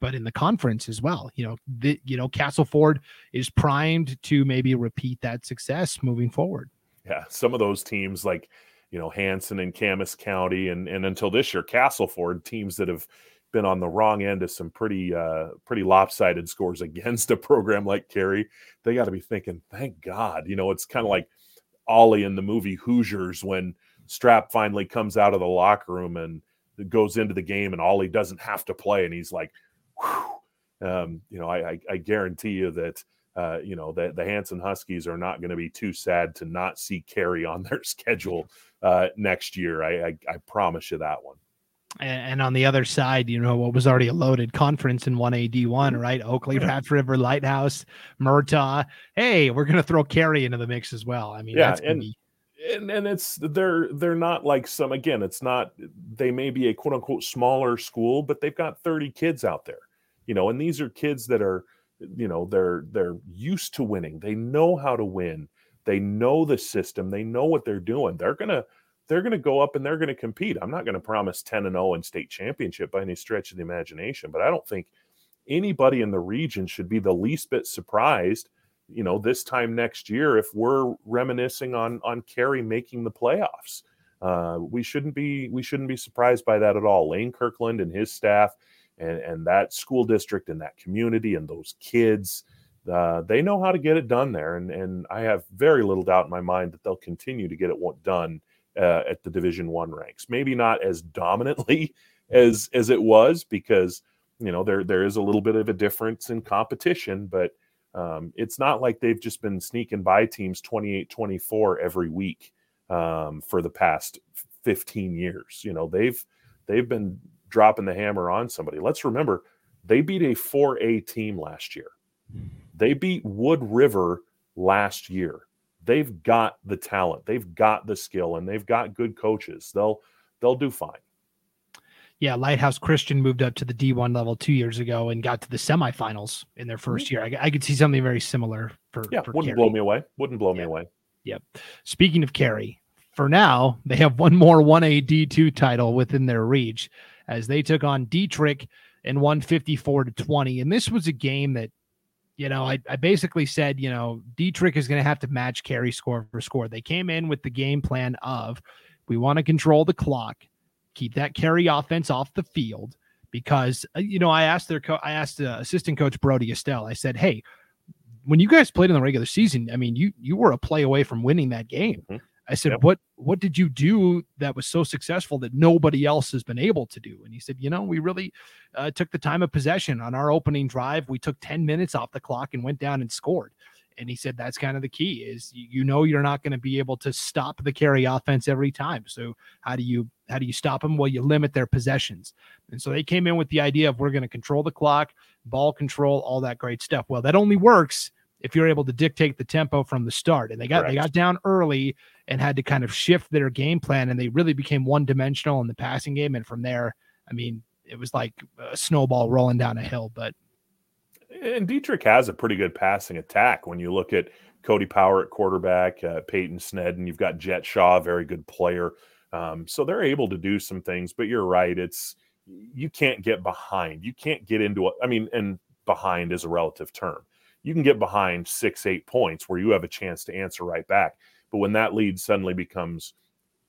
but in the conference as well. You know, the, you know, Castleford is primed to maybe repeat that success moving forward. Yeah, some of those teams like you know Hansen and Camas County, and and until this year, Castleford teams that have been on the wrong end of some pretty uh, pretty lopsided scores against (laughs) a program like Carey. They got to be thinking, thank God, you know, it's kind of like Ollie in the movie Hoosiers when Strap finally comes out of the locker room and goes into the game, and Ollie doesn't have to play, and he's like, um, you know, I, I, I guarantee you that uh, you know, the, the Hansen Huskies are not going to be too sad to not see Carey on their (laughs) schedule uh, next year. I, I, I promise you that one. And, on the other side, you know, what was already a loaded conference in 1AD1, mm-hmm. right? Oakley, Raft River, Lighthouse, Murtaugh. Hey, we're going to throw Carey into the mix as well. I mean, yeah, and, be... and, and it's they're they're not like some again, it's not they may be a quote unquote smaller school, but they've got 30 kids out there, you know, and these are kids that are you know they're they're used to winning they know how to win they know the system they know what they're doing they're gonna they're gonna go up and they're gonna compete. I'm not gonna promise 10 and 0 in state championship by any stretch of the imagination but i don't think anybody in the region should be the least bit surprised you know this time next year if we're reminiscing on on Carey making the playoffs. Uh, we shouldn't be we shouldn't be surprised by that at all. Lane kirkland and his staff and, and that school district and that community and those kids uh, they know how to get it done there and, and i have very little doubt in my mind that they'll continue to get it done uh, at the division one ranks maybe not as dominantly (laughs) as as it was because you know there there is a little bit of a difference in competition but um, it's not like they've just been sneaking by teams 28 24 every week um, for the past 15 years you know they've they've been dropping the hammer on somebody. Let's remember they beat a 4A team last year. They beat Wood River last year. They've got the talent, they've got the skill, and they've got good coaches. They'll they'll do fine. Yeah, Lighthouse Christian moved up to the D1 level two years ago and got to the semifinals in their 1st mm-hmm. year. I, I, could see something very similar for yeah. For wouldn't Carey. blow me away. Wouldn't blow me away. Yep. Speaking of Carey, for now they have one more 1A D2 title within their reach as they took on Dietrich and won 54 to 20. And this was a game that you know, I, I basically said, you know, Dietrich is going to have to match Carey score for score. They came in with the game plan of we want to control the clock keep that Carey offense off the field because uh, you know I asked their co- I asked uh, assistant coach Brody Estelle. I said, "Hey, when you guys played in the regular season, I mean, you you were a play away from winning that game." Mm-hmm. I said, yep. "What what did you do that was so successful that nobody else has been able to do?" And he said, "You know, we really uh, took the time of possession on our opening drive. We took 10 minutes off the clock and went down and scored." and he said that's kind of the key is you know you're not going to be able to stop the Carey offense every time so how do you how do you stop them well you limit their possessions and so they came in with the idea of we're going to control the clock ball control all that great stuff well that only works if you're able to dictate the tempo from the start and they got Correct. they got down early and had to kind of shift their game plan and they really became one dimensional in the passing game and from there i mean it was like a snowball rolling down a hill but and Dietrich has a pretty good passing attack when you look at Cody Power at quarterback, uh, Peyton Sned, and you've got Jet Shaw, very good player. Um, so they're able to do some things, but you're right. It's you can't get behind. You can't get into it. I mean, and behind is a relative term. You can get behind six, eight points where you have a chance to answer right back. But when that lead suddenly becomes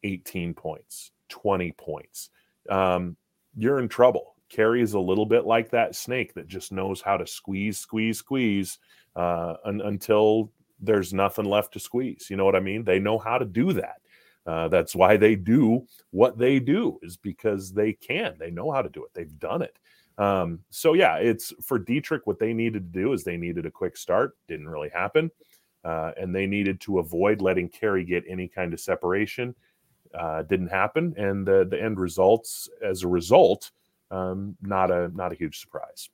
18 points, 20 points, um, you're in trouble. Carey is a little bit like that snake that just knows how to squeeze, squeeze, squeeze uh, un- until there's nothing left to squeeze. You know what I mean? They know how to do that. Uh, that's why they do what they do is because they can. They know how to do it. They've done it. Um, so yeah, it's for Dietrich. What they needed to do is they needed a quick start. Didn't really happen, uh, and they needed to avoid letting Carey get any kind of separation. Uh, didn't happen, and the the end results as a result um, not a not a huge surprise.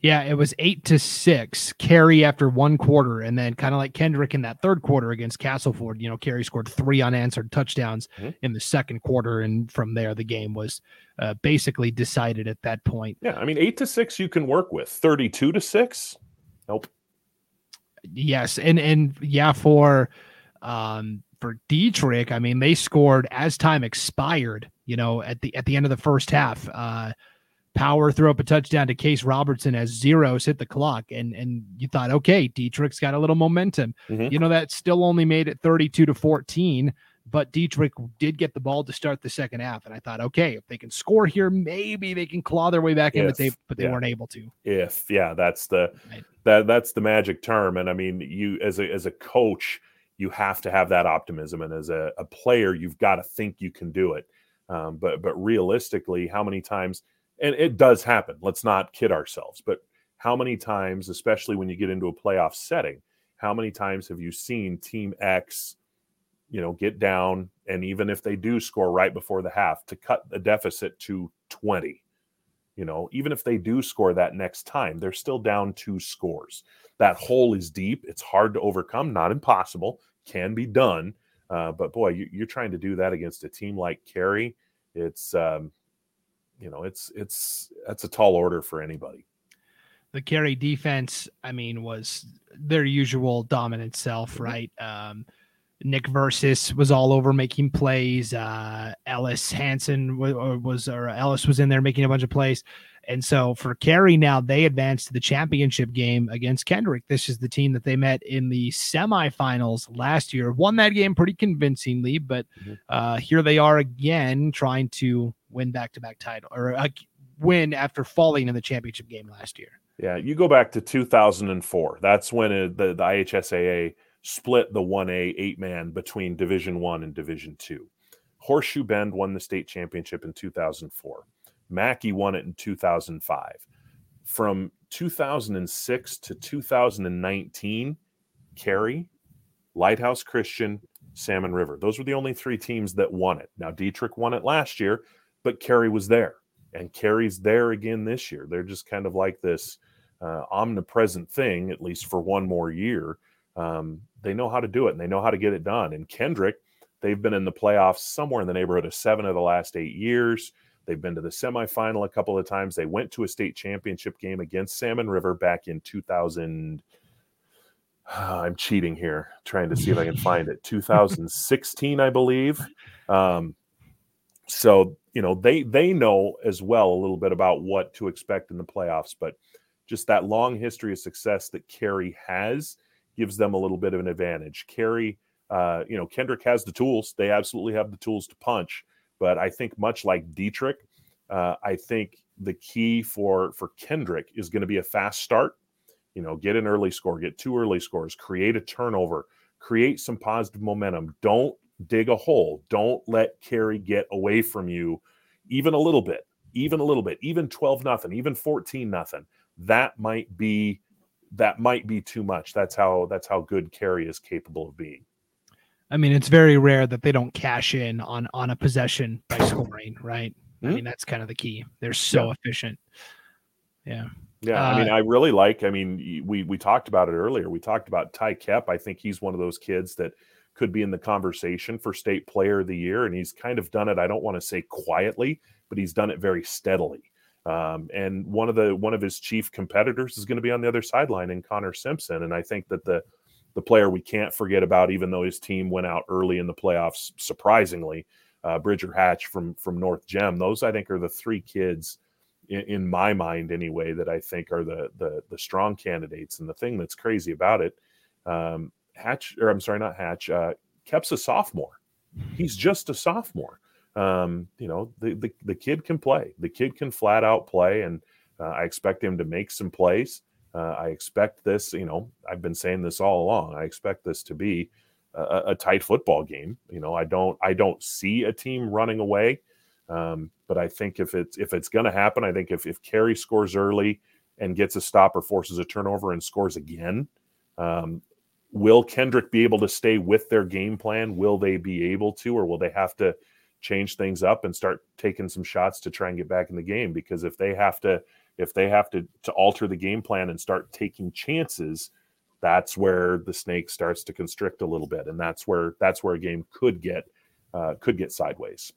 Yeah, it was eight to six. Carey after one quarter, and then kind of like Kendrick in that third quarter against Castleford. You know, Carey scored three unanswered touchdowns mm-hmm. in the second quarter, and from there the game was uh, basically decided at that point. Yeah, I mean, eight to six you can work with. Thirty-two to six, nope. Yes, and and yeah, for um for Dietrich, I mean, they scored as time expired you know, at the at the end of the first half. Uh, Power threw up a touchdown to Case Robertson as zeros hit the clock, and and you thought, okay, Dietrich's got a little momentum. Mm-hmm. You know, that still only made it 32 to 14, but Dietrich did get the ball to start the second half, and I thought, okay, if they can score here, maybe they can claw their way back if, in, but they but they yeah. weren't able to. If yeah, that's the right. that that's the magic term, and I mean, you as a as a coach, you have to have that optimism, and as a, a player, you've got to think you can do it. Um, but but realistically, how many times? And it does happen. Let's not kid ourselves. But how many times, especially when you get into a playoff setting, how many times have you seen Team X, you know, get down and even if they do score right before the half, to cut the deficit to twenty? You know, even if they do score that next time, they're still down two scores. That hole is deep. It's hard to overcome. Not impossible. Can be done uh, but boy, you, are trying to do that against a team like Carey. It's um, you know, it's it's that's a tall order for anybody. The Carey defense, I mean, was their usual dominant self, mm-hmm. right? Um, Nick Versus was all over making plays. Uh, Ellis Hanson was, was or Ellis was in there making a bunch of plays. And so for Carey now, they advanced to the championship game against Kendrick. This is the team that they met in the semifinals last year. Won that game pretty convincingly, but mm-hmm. uh, here they are again trying to win back to back title or uh, win after falling in the championship game last year. Yeah, you go back to 2004. That's when it, the, the IHSAA split the 1A eight man between Division One and Division Two. Horseshoe Bend won the state championship in 2004. Mackay won it in 2005. From 2006 to 2019, Carey, Lighthouse Christian, Salmon River. Those were the only three teams that won it. Now, Dietrich won it last year, but Carey was there. And Carey's there again this year. They're just kind of like this uh, omnipresent thing, at least for one more year. Um, they know how to do it and they know how to get it done. And Kendrick, they've been in the playoffs somewhere in the neighborhood of seven of the last eight years. They've been to the semifinal a couple of times. They went to a state championship game against Salmon River back in 2000. (sighs) I'm cheating here, trying to see if I can find it. (laughs) 2016, I believe. Um, so you know they they know as well a little bit about what to expect in the playoffs, but just that long history of success that Carey has gives them a little bit of an advantage. Carey, uh, you know, Kendrick has the tools; they absolutely have the tools to punch. But I think much like Dietrich, uh, I think the key for for Kendrick is going to be a fast start you know, get an early score, get two early scores, create a turnover, create some positive momentum. Don't dig a hole. Don't let Carey get away from you even a little bit, even a little bit, even 12 nothing, even 14 nothing. That might be that might be too much. That's how that's how good Carey is capable of being. I mean, it's very rare that they don't cash in on on a possession by (laughs) scoring, right? Mm-hmm. I hmm? mean, that's kind of the key. They're so yeah. efficient. Yeah. Yeah, uh, I mean, I really like. I mean, we we talked about it earlier. We talked about Ty Kep. I think he's one of those kids that could be in the conversation for state player of the year, and he's kind of done it. I don't want to say quietly, but he's done it very steadily. Um, and one of the one of his chief competitors is going to be on the other sideline in Connor Simpson, and I think that the the player we can't forget about, even though his team went out early in the playoffs, surprisingly, uh, Bridger Hatch from from North Gem. Those I think are the three kids in, in, my mind anyway that I think are the the the strong candidates. And the thing that's crazy about it, um, Hatch or I'm sorry, not Hatch, uh, Kep's a sophomore. He's just a sophomore. Um, you know, the, the the kid can play. The kid can flat out play, and uh, I expect him to make some plays. Uh, I expect this. You know, I've been saying this all along. I expect this to be a, a tight football game. You know, I don't I don't see a team running away. Um, but I think if it's if it's going to happen, I think if if Carey scores early and gets a stop or forces a turnover and scores again, um, will Kendrick be able to stay with their game plan? Will they be able to, or will they have to change things up and start taking some shots to try and get back in the game? Because if they have to if they have to to alter the game plan and start taking chances, that's where the snake starts to constrict a little bit, and that's where that's where a game could get uh, could get sideways.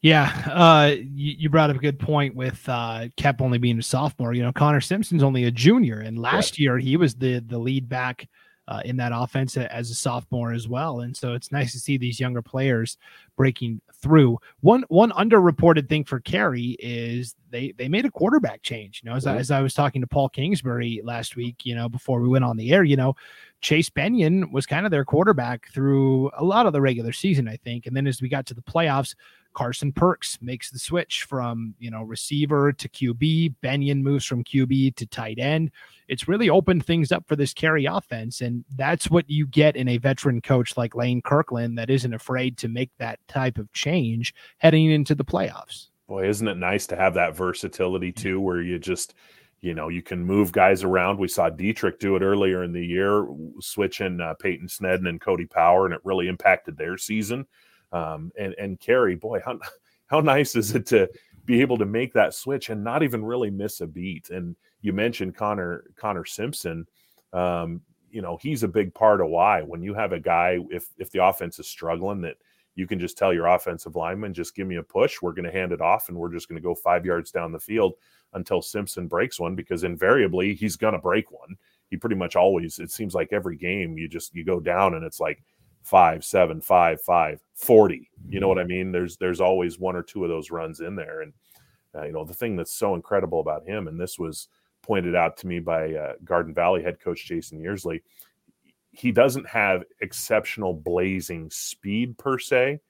Yeah, uh, you, you, brought up a good point with uh, Kep only being a sophomore. You know, Connor Simpson's only a junior, and last right. year he was the the lead back uh, in that offense as a sophomore as well. And so it's nice to see these younger players breaking through. One one underreported thing for Carey is they they made a quarterback change. You know, as, I, as I was talking to Paul Kingsbury last week, you know, before we went on the air, you know, Chase Benyon was kind of their quarterback through a lot of the regular season, I think. And then as we got to the playoffs, Carson Perks makes the switch from, you know, receiver to QB. Benyon moves from QB to tight end. It's really opened things up for this Carey offense. And that's what you get in a veteran coach like Lane Kirkland that isn't afraid to make that type of change heading into the playoffs. Boy, isn't it nice to have that versatility too, where you just, you know, you can move guys around. We saw Dietrich do it earlier in the year, switching uh, Peyton Snedden and Cody Power, and it really impacted their season um, and and Carey, boy, how (laughs) how nice is it to be able to make that switch and not even really miss a beat? And you mentioned Connor Connor Simpson. Um, you know, he's a big part of why when you have a guy, if if the offense is struggling, that you can just tell your offensive lineman, just give me a push. We're going to hand it off, and we're just going to go five yards down the field until Simpson breaks one, because invariably he's going to break one. He pretty much always. It seems like every game you just you go down and it's like five, seven, five, five, 40. You know mm-hmm. what I mean? There's there's always one or two of those runs in there. And uh, you know, the thing that's so incredible about him, and this was pointed out to me by uh, Garden Valley head coach Jason Yearsley, he doesn't have exceptional blazing speed per se,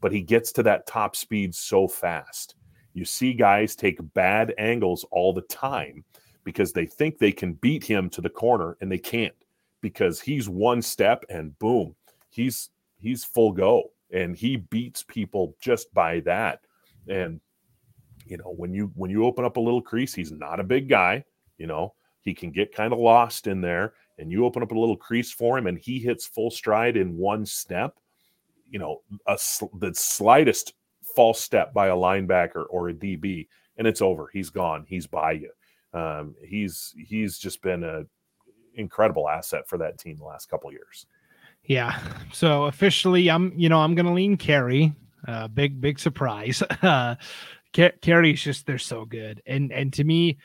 but he gets to that top speed so fast. You see guys take bad angles all the time because they think they can beat him to the corner and they can't because he's one step and boom, he's he's full go and he beats people just by that. And you know, when you when you open up a little crease, he's not a big guy, you know, he can get kind of lost in there and you open up a little crease for him and he hits full stride in one step, you know, a the slightest false step by a linebacker or a DB and it's over. He's gone. He's by you. Um, he's he's just been a incredible asset for that team the last couple years. Yeah. So officially, I'm you know I'm going to lean Carey. Uh, big big surprise. (laughs) Uh, Carey's just they're so good, and and to me,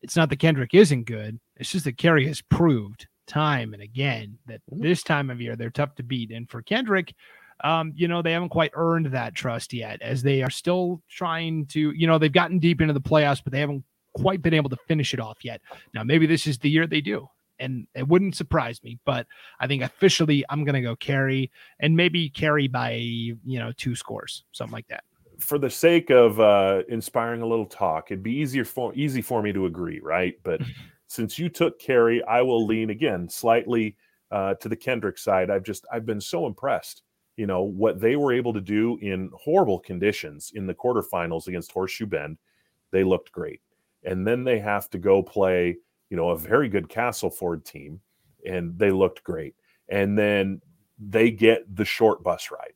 it's not that Kendrick isn't good. It's just that Carey has proved time and again that mm-hmm. this time of year they're tough to beat. And for Kendrick, um, you know, they haven't quite earned that trust yet, as they are still trying to, you know, they've gotten deep into the playoffs, but they haven't quite been able to finish it off yet. Now, maybe this is the year they do and it wouldn't surprise me. But I think officially, I'm going to go Carey and maybe Carey by you know two scores, something like that. For the sake of uh, inspiring a little talk, it'd be easier for easy for me to agree, right? But (laughs) since you took Carey, I will lean again slightly uh, to the Kendrick side. I've just I've been so impressed. You know what they were able to do in horrible conditions in the quarterfinals against Horseshoe Bend. They looked great, and then they have to go play you know, a very good Castleford team, and they looked great. And then they get the short bus ride.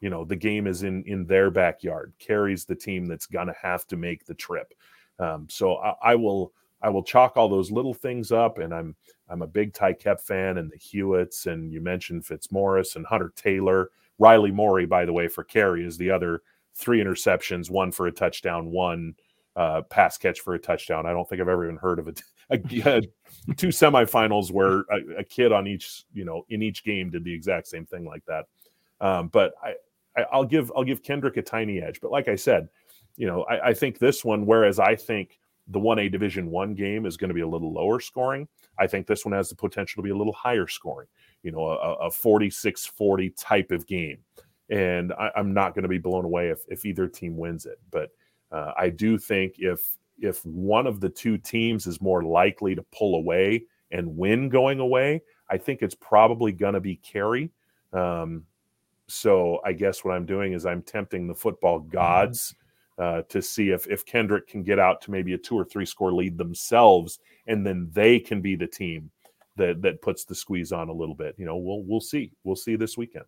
You know, the game is in in their backyard. Carey's the team that's gonna have to make the trip. Um, so I, I, will I will chalk all those little things up, and I'm I'm a big Ty Kep fan, and the Hewitts, and you mentioned Fitzmaurice and Hunter Taylor, Riley Morey, by the way, for Carey is the other three interceptions, one for a touchdown, one uh, pass catch for a touchdown. I don't think I've ever even heard of it (laughs) a, two semifinals where a, a, kid on each, you know, in each game did the exact same thing like that. Um, but I, I, will give I'll give Kendrick a tiny edge. But like I said, you know, I, I think this one, whereas I think the one A Division One game is going to be a little lower scoring, I think this one has the potential to be a little higher scoring. You know, a, a 46-40 type of game. And I, am not going to be blown away if, if either team wins it. But uh, I do think if if one of the two teams is more likely to pull away and win going away, I think it's probably going to be Carey. Um, so I guess what I'm doing is I'm tempting the football mm-hmm. gods uh, to see if if Kendrick can get out to maybe a two or three score lead themselves, and then they can be the team that that puts the squeeze on a little bit. You know, we'll we'll see. We'll see this weekend.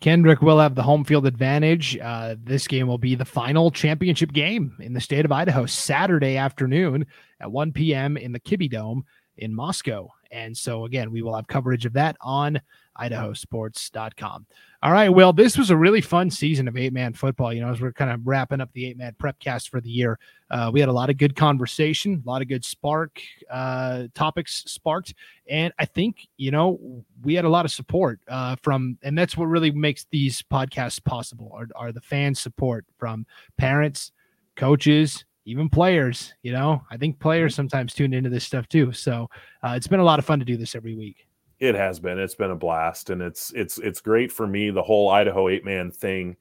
Kendrick will have the home field advantage. Uh, this game will be the final championship game in the state of Idaho, Saturday afternoon at 1 p.m. in the Kibbie Dome in Moscow. And so, again, we will have coverage of that on idahosports.com. All right. Well, this was a really fun season of eight man football. You know, as we're kind of wrapping up the eight man prep cast for the year, uh, we had a lot of good conversation, a lot of good spark uh, topics sparked. And I think, you know, we had a lot of support uh, from, and that's what really makes these podcasts possible are, are the fan support from parents, coaches, even players. You know, I think players sometimes tune into this stuff too. So uh, it's been a lot of fun to do this every week. It has been. It's been a blast, and it's it's it's great for me. The whole Idaho eight man thing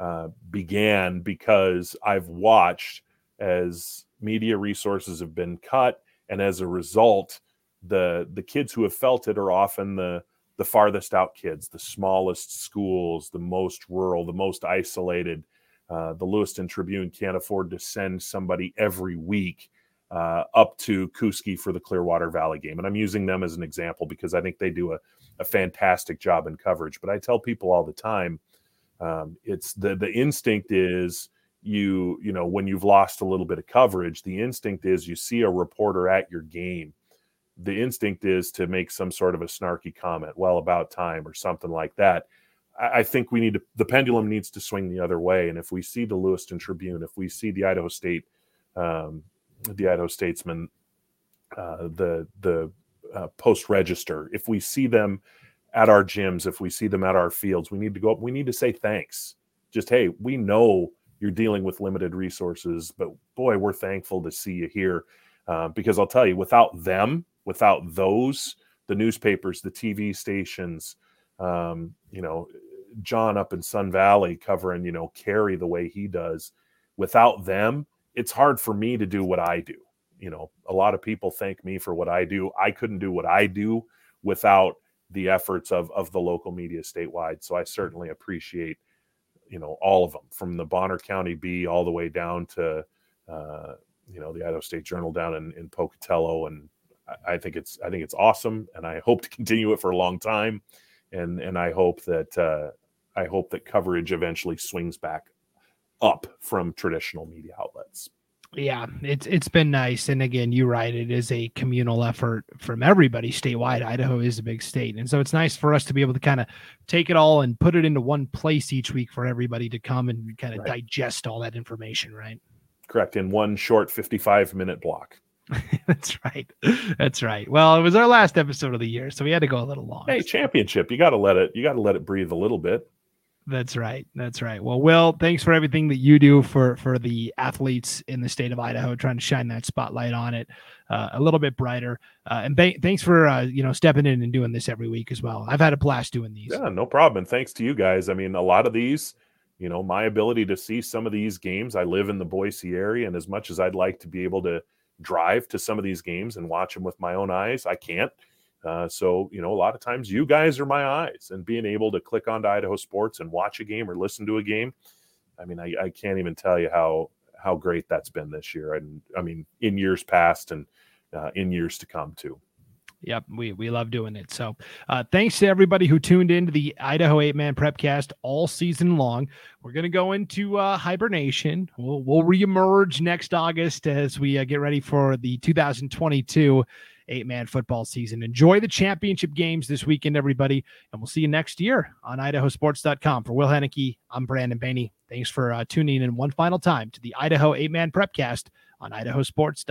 uh, began because I've watched as media resources have been cut, and as a result, the the kids who have felt it are often the the farthest out kids, the smallest schools, the most rural, the most isolated. Uh, the Lewiston Tribune can't afford to send somebody every week uh, up to Kooskia for the Clearwater Valley game. And I'm using them as an example because I think they do a, a fantastic job in coverage. But I tell people all the time, um, it's the the instinct is you you know when you've lost a little bit of coverage, the instinct is you see a reporter at your game. The instinct is to make some sort of a snarky comment, well about time or something like that. I, think we need to the pendulum needs to swing the other way. And if we see the Lewiston Tribune, if we see the Idaho State um, the Idaho Statesman, uh, the the uh, Post Register. If we see them at our gyms, if we see them at our fields, we need to go up. We need to say thanks. Just hey, we know you're dealing with limited resources, but boy, we're thankful to see you here. Uh, because I'll tell you, without them, without those, the newspapers, the TV stations, um, you know, John up in Sun Valley covering, you know, Carey the way he does. Without them, it's hard for me to do what I do. You know, a lot of people thank me for what I do. I couldn't do what I do without the efforts of of the local media statewide. So I certainly appreciate, you know, all of them from the Bonner County Bee all the way down to, uh, you know, the Idaho State Journal down in, in Pocatello. And I, I think it's I think it's awesome, and I hope to (laughs) continue it for a long time. And and I hope that uh, I hope that coverage eventually swings back up from traditional media outlets. Yeah, it's it's been nice, and again, you're right. It is a communal effort from everybody statewide. Idaho is a big state, and so it's nice for us to be able to kind of take it all and put it into one place each week for everybody to come and kind of right. digest all that information. Right. Correct. In one short 55 minute block. (laughs) That's right. That's right. Well, it was our last episode of the year, so we had to go a little long. Hey, championship. You got to let it. You got to let it breathe a little bit. That's right. That's right. Well, Will, thanks for everything that you do for for the athletes in the state of Idaho, trying to shine that spotlight on it uh, a little bit brighter. Uh, and thanks for uh, you know stepping in and doing this every week as well. I've had a blast doing these. Yeah, no problem. And thanks to you guys. I mean, a lot of these, you know, my ability to see some of these games. I live in the Boise area, and as much as I'd like to be able to drive to some of these games and watch them with my own eyes, I can't. Uh, so, you know, a lot of times you guys are my eyes and being able to click onto Idaho Sports and watch a game or listen to a game. I mean, I, I can't even tell you how how great that's been this year. And I mean, in years past and uh, in years to come too. Yep, we we love doing it. So, uh, thanks to everybody who tuned into the Idaho Eight Man Prepcast all season long. We're gonna go into uh, hibernation. We'll we'll reemerge next August as we uh, get ready for the 2022 eight man football season. Enjoy the championship games this weekend, everybody, and we'll see you next year on idahosports.com. For Will Hoenike, I'm Brandon Baney. Thanks for uh, tuning in one final time to the Idaho eight man prepcast on idahosports.com.